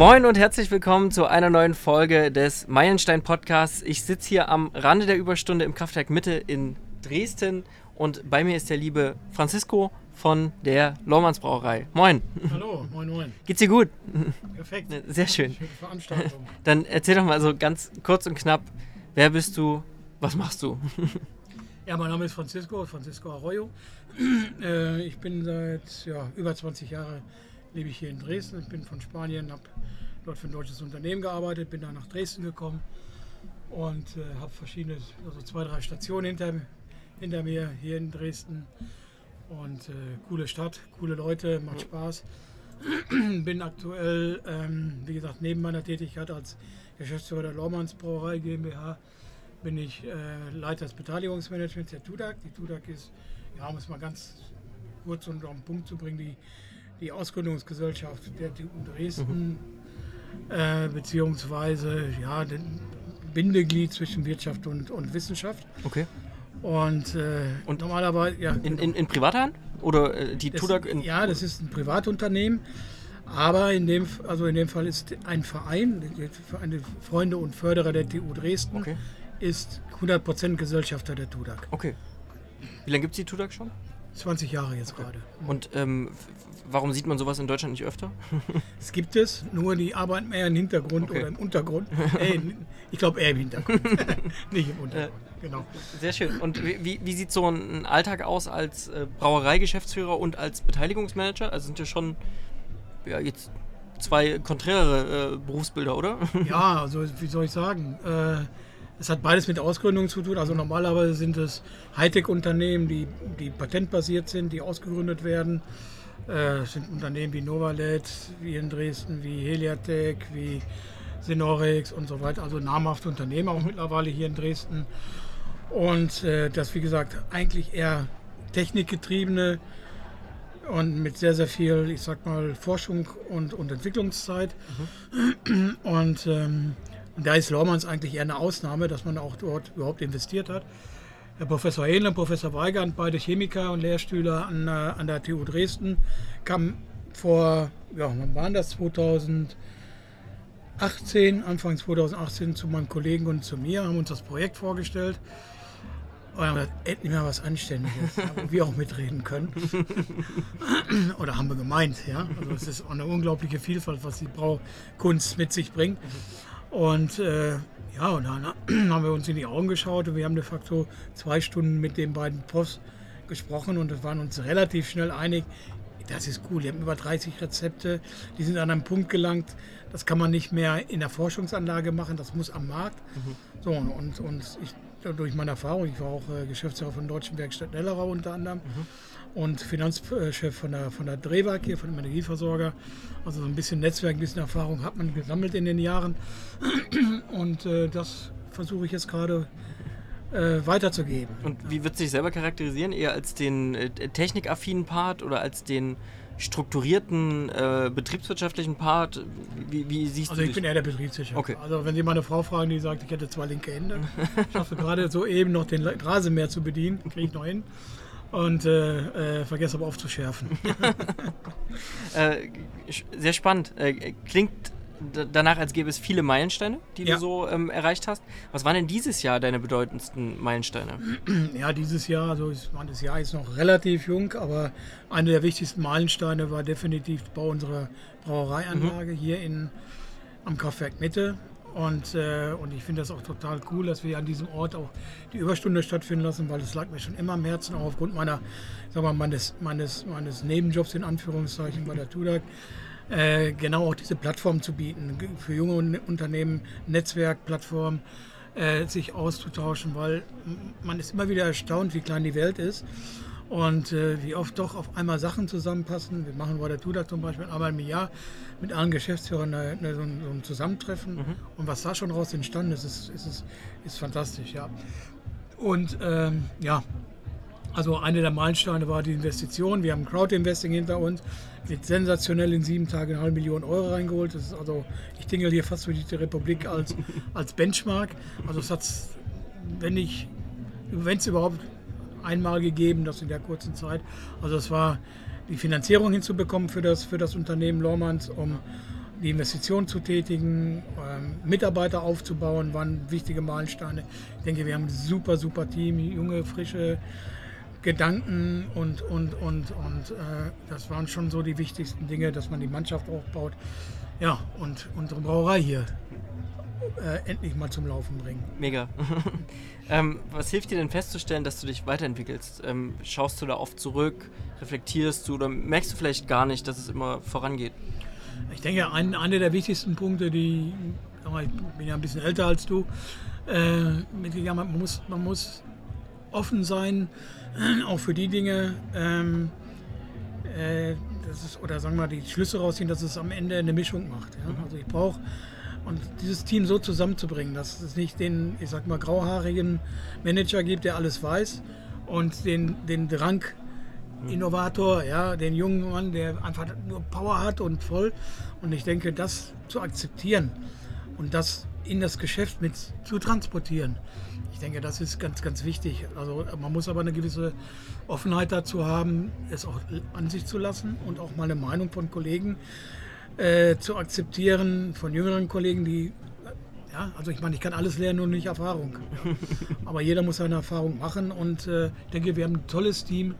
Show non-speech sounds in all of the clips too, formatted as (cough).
Moin und herzlich willkommen zu einer neuen Folge des Meilenstein Podcasts. Ich sitze hier am Rande der Überstunde im Kraftwerk Mitte in Dresden und bei mir ist der liebe Francisco von der Lohmanns Brauerei. Moin. Hallo, moin, moin. Geht's dir gut? Perfekt. Sehr schön. Schöne Veranstaltung. (laughs) Dann erzähl doch mal so ganz kurz und knapp, wer bist du, was machst du? (laughs) Ja, mein Name ist Francisco, Francisco Arroyo. (clears throat) Äh, ich bin seit ja, über 20 Jahren lebe ich hier in Dresden. Ich bin von Spanien, habe dort für ein deutsches Unternehmen gearbeitet, bin dann nach Dresden gekommen und äh, habe verschiedene, also zwei, drei Stationen hinter, hinter mir hier in Dresden. Und äh, coole Stadt, coole Leute, macht Spaß. (clears throat) bin aktuell, ähm, wie gesagt, neben meiner Tätigkeit als Geschäftsführer der Lohmanns Brauerei GmbH bin ich äh, Leiter des Beteiligungsmanagements der TUDAG. Die TUDAG ist, ja, um es mal ganz kurz und auf den Punkt zu bringen, die, die Ausgründungsgesellschaft der TU Dresden, äh, beziehungsweise ja, den Bindeglied zwischen Wirtschaft und, und Wissenschaft. Okay. Und, äh, Und normalerweise, ja, In, in, in privater Hand? Oder äh, die das, Tudak in. ja, das ist ein Privatunternehmen, aber in dem, also in dem Fall ist ein Verein, der Freunde und Förderer der TU Dresden, Okay. ist 100% Gesellschafter der TUDAG. Okay. Wie lange gibt es die Tudak schon? 20 Jahre jetzt gerade. Und ähm, warum sieht man sowas in Deutschland nicht öfter? (laughs) Es gibt es, nur die arbeiten mehr im Hintergrund Okay. oder im Untergrund. (laughs) äh, ich glaube eher im Hintergrund, (laughs) nicht im Untergrund. Genau. Sehr schön. Und wie, wie, sieht so ein Alltag aus als äh, Brauereigeschäftsführer und als Beteiligungsmanager? Also sind ja schon ja, jetzt zwei konträrere äh, Berufsbilder, oder? Ja, also wie soll ich sagen? Äh, es hat beides mit Ausgründung zu tun. Also normalerweise sind es Hightech-Unternehmen, die, die patentbasiert sind, die ausgegründet werden. Äh, es sind Unternehmen wie Novalet, wie in Dresden, wie Heliatech, wie Synorex und so weiter. Also namhafte Unternehmen auch mittlerweile hier in Dresden. Und äh, das, wie gesagt, eigentlich eher technikgetriebene und mit sehr, sehr viel, ich sag mal, Forschung und, und Entwicklungszeit. Und, ähm, und da ist Lormanns eigentlich eher eine Ausnahme, dass man auch dort überhaupt investiert hat. Herr Professor Hähnle und Professor Weigand, beide Chemiker und Lehrstühler an, äh, an der TU Dresden, kamen vor, ja, wann waren das? 2018, Anfang 2018 zu meinem Kollegen und zu mir, haben uns das Projekt vorgestellt. Und haben gesagt, endlich mal was Anständiges, (laughs) wo wir auch mitreden können. (laughs) Oder haben wir gemeint, ja. Also es ist auch eine unglaubliche Vielfalt, was die Braukunst mit sich bringt. Und äh, ja, und dann (clears throat) haben wir uns in die Augen geschaut und wir haben de facto zwei Stunden mit den beiden Profs gesprochen und wir waren uns relativ schnell einig, das ist cool. Die haben über 30 Rezepte, die sind an einem Punkt gelangt, das kann man nicht mehr in der Forschungsanlage machen, das muss am Markt. So, und, und ich, durch meine Erfahrung, ich war auch äh, Geschäftsführer von Deutschen Werkstatt Nellerau unter anderem und Finanzchef von der, von der Drehwerk hier, von dem Energieversorger. Also so ein bisschen Netzwerk, ein bisschen Erfahrung hat man gesammelt in den Jahren. (clears throat) Und äh, das versuche ich jetzt gerade äh, weiterzugeben. Und wie wird sich selber charakterisieren? Eher als den äh, technikaffinen Part oder als den strukturierten äh, betriebswirtschaftlichen Part? Wie, wie siehst Also du ich dich? bin eher der Betriebssicher. Okay. Also wenn Sie meine Frau fragen, die sagt, ich hätte zwei linke Hände, (laughs) ich schaffe gerade soeben noch den Rasenmäher zu bedienen, kriege ich noch hin. Und äh, äh, vergesse aber aufzuschärfen. (laughs) Äh, sehr spannend. Äh, klingt danach, als gäbe es viele Meilensteine, die Ja. du so ähm, erreicht hast. Was waren denn dieses Jahr deine bedeutendsten Meilensteine? (clears throat) Ja, dieses Jahr, also ich meine, das Jahr ist noch relativ jung, aber einer der wichtigsten Meilensteine war definitiv der Bau unserer Brauereianlage hier in, am Kraftwerk Mitte. Und, äh, und ich finde das auch total cool, dass wir an diesem Ort auch die Überstunde stattfinden lassen, weil es lag mir schon immer am Herzen, auch aufgrund meiner, sag mal, meines, meines, meines Nebenjobs in Anführungszeichen bei der TUDAG, äh, genau auch diese Plattform zu bieten, für junge Un- Unternehmen, Netzwerkplattform, äh, sich auszutauschen, weil man ist immer wieder erstaunt, wie klein die Welt ist und äh, wie oft doch auf einmal Sachen zusammenpassen. Wir machen bei der TUDA zum Beispiel einmal im Jahr mit allen Geschäftsführern eine, eine, so, ein, so ein Zusammentreffen und was da schon raus entstanden ist, ist, ist, ist, ist fantastisch, ja. Und ähm, ja, also eine der Meilensteine war die Investition. Wir haben Crowdinvesting hinter uns, wird sensationell in sieben Tagen eine halbe Million Euro reingeholt. Das ist also, ich tingle hier fast durch die Republik als, als Benchmark. Also es hat, wenn ich, wenn es überhaupt einmal gegeben, das in der kurzen Zeit. Also es war die Finanzierung hinzubekommen für das, für das Unternehmen Lormanns, um die Investition zu tätigen, ähm, Mitarbeiter aufzubauen, waren wichtige Meilensteine. Ich denke, wir haben ein super, super Team, junge, frische Gedanken und, und, und, und äh, das waren schon so die wichtigsten Dinge, dass man die Mannschaft aufbaut. Ja, und unsere Brauerei hier äh, endlich mal zum Laufen bringen. Mega. (laughs) ähm, was hilft dir denn festzustellen, dass du dich weiterentwickelst? Ähm, schaust du da oft zurück, reflektierst du oder merkst du vielleicht gar nicht, dass es immer vorangeht? Ich denke, ein, einer der wichtigsten Punkte, die, ich bin ja ein bisschen älter als du, äh, man muss, man muss offen sein, (clears throat) auch für die Dinge, ähm, äh, das ist, oder sagen wir mal, die Schlüsse rausziehen, dass es am Ende eine Mischung macht. Ja? Also ich brauche und dieses Team so zusammenzubringen, dass es nicht den, ich sag mal, grauhaarigen Manager gibt, der alles weiß und den, den Drang Innovator, ja, den jungen Mann, der einfach nur Power hat und voll. Und ich denke, das zu akzeptieren und das in das Geschäft mit zu transportieren, ich denke, das ist ganz, ganz wichtig. Also man muss aber eine gewisse Offenheit dazu haben, es auch an sich zu lassen und auch mal eine Meinung von Kollegen äh, zu akzeptieren, von jüngeren Kollegen, die ja, also ich meine, ich kann alles lernen und nicht Erfahrung. Ja. (laughs) Aber jeder muss seine Erfahrung machen und äh, ich denke, wir haben ein tolles Team,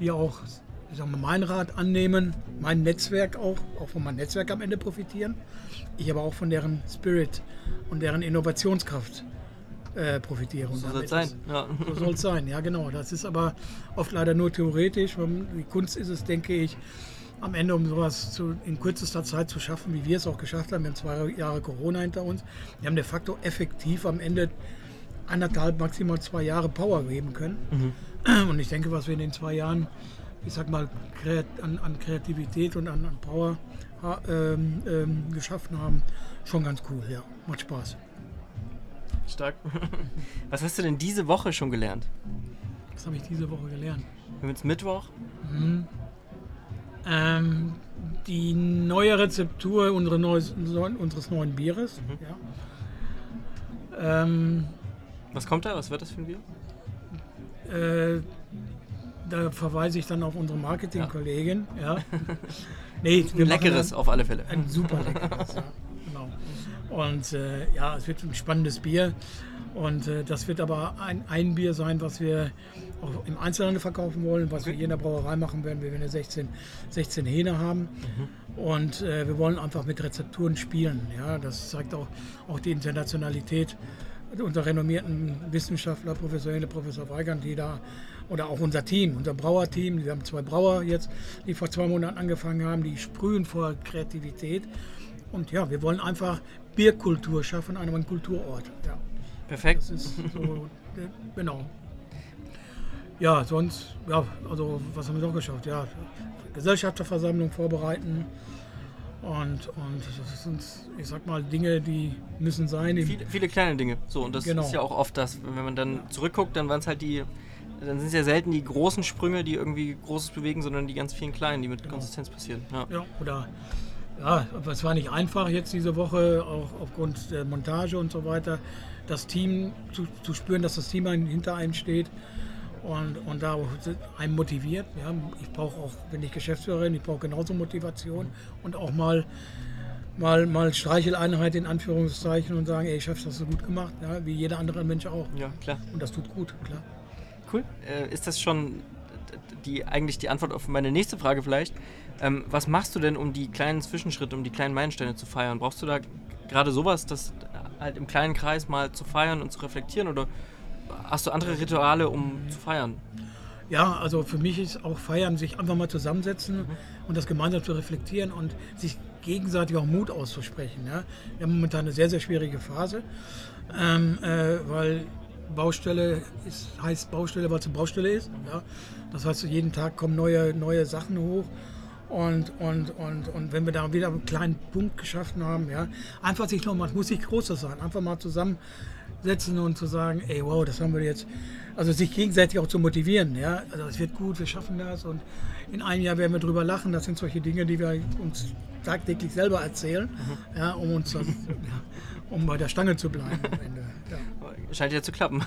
die auch ich sag mal, mein Rat annehmen, mein Netzwerk auch, auch von meinem Netzwerk am Ende profitieren. Ich aber auch von deren Spirit und deren Innovationskraft äh, profitiere. So soll es sein. Ja. So soll es sein, ja genau. Das ist aber oft leider nur theoretisch. Die Kunst ist es, denke ich, am Ende, um sowas zu, in kürzester Zeit zu schaffen, wie wir es auch geschafft haben. Wir haben zwei Jahre Corona hinter uns. Wir haben de facto effektiv am Ende anderthalb, maximal zwei Jahre Power geben können. Mhm. Und ich denke, was wir in den zwei Jahren, ich sag mal, an, an Kreativität und an, an Power ähm, ähm, geschaffen haben, schon ganz cool. Ja, macht Spaß. Stark. (laughs) Was hast du denn diese Woche schon gelernt? Was habe ich diese Woche gelernt? Wir haben jetzt Mittwoch. Mhm. Ähm, die neue Rezeptur unsere neues, unseres neuen Bieres. Mhm. Ja. Ähm, Was kommt da? Was wird das für ein Bier? Äh, da verweise ich dann auf unsere Marketingkollegin. Ja. ja. nee, ein leckeres auf alle Fälle. Ein super leckeres, ja. (laughs) Und äh, ja, es wird ein spannendes Bier. Und äh, das wird aber ein, ein Bier sein, was wir auch im Einzelhandel verkaufen wollen, was wir hier in der Brauerei machen werden. Wir werden 16, 16 Hähne haben. Mhm. Und äh, wir wollen einfach mit Rezepturen spielen. Ja, das zeigt auch, auch die Internationalität unserer renommierten Wissenschaftler, Professor Professor Weigand, die da, oder auch unser Team, unser Brauerteam, wir haben zwei Brauer jetzt, die vor zwei Monaten angefangen haben, die sprühen vor Kreativität. Und ja, wir wollen einfach Bierkultur schaffen an einem Kulturort. Ja. Perfekt. Das ist so, genau. Ja, sonst, ja, also was haben wir noch geschafft? Ja, Gesellschafterversammlung vorbereiten. Und, und das sind, ich sag mal, Dinge, die müssen sein. Viele, viele kleine Dinge. So, und das genau. ist ja auch oft das, wenn man dann zurückguckt, dann waren es halt die, dann sind es ja selten die großen Sprünge, die irgendwie Großes bewegen, sondern die ganz vielen kleinen, die mit genau. Konsistenz passieren. Ja. ja, oder ja, aber es war nicht einfach jetzt diese Woche, auch aufgrund der Montage und so weiter, das Team zu, zu spüren, dass das Team hinter einem steht und, und da einen motiviert. Ja. Ich brauche auch, wenn ich Geschäftsführerin, ich brauche genauso Motivation und auch mal, mal, mal Streicheleinheit in Anführungszeichen und sagen, ey, Chef, das hast du gut gemacht, ja, wie jeder andere Mensch auch. Ja, klar. Und das tut gut, klar. Cool. Äh, ist das schon die, eigentlich die Antwort auf meine nächste Frage vielleicht? Ähm, was machst du denn, um die kleinen Zwischenschritte, um die kleinen Meilensteine zu feiern? Brauchst du da gerade sowas, das halt im kleinen Kreis mal zu feiern und zu reflektieren oder hast du andere Rituale, um zu feiern? Ja, also für mich ist auch Feiern, sich einfach mal zusammensetzen mhm. und das gemeinsam zu reflektieren und sich gegenseitig auch Mut auszusprechen. Ja? Wir haben momentan eine sehr, sehr schwierige Phase, ähm, äh, weil Baustelle ist, heißt Baustelle, weil es eine Baustelle ist. Ja? Das heißt, jeden Tag kommen neue, neue Sachen hoch und, und, und, und wenn wir da wieder einen kleinen Punkt geschaffen haben, ja, einfach sich nochmal, es muss nicht großer sein, einfach mal zusammensetzen und zu sagen, ey, wow, das haben wir jetzt, also sich gegenseitig auch zu motivieren, ja, also es wird gut, wir schaffen das und in einem Jahr werden wir drüber lachen, das sind solche Dinge, die wir uns tagtäglich selber erzählen, mhm. ja, um uns das, um bei der Stange zu bleiben am Ende. Ja. Scheint ja zu klappen.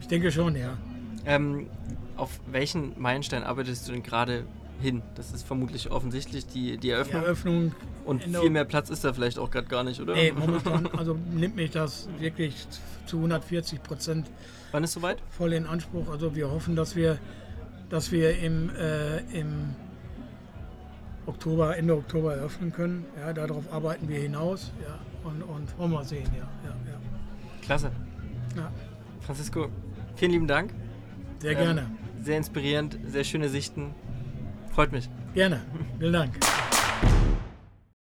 ich denke schon, ja. Ähm, auf welchen Meilenstein arbeitest du denn gerade hin. Das ist vermutlich offensichtlich die, die Die Eröffnung. Eröffnung. Und viel mehr Platz ist da vielleicht auch gerade gar nicht, oder? Nee, momentan also nimmt mich das wirklich zu 140 Prozent Wann ist soweit? voll in Anspruch. Also wir hoffen, dass wir, dass wir im, äh, im Oktober, Ende Oktober eröffnen können. Ja, darauf arbeiten wir hinaus. Ja, und, und wollen wir sehen, ja. ja, Klasse. ja. ja Francisco, vielen lieben Dank. sehr Ähm, gerne. Sehr inspirierend, sehr schöne Sichten. Freut mich. Gerne. Vielen Dank.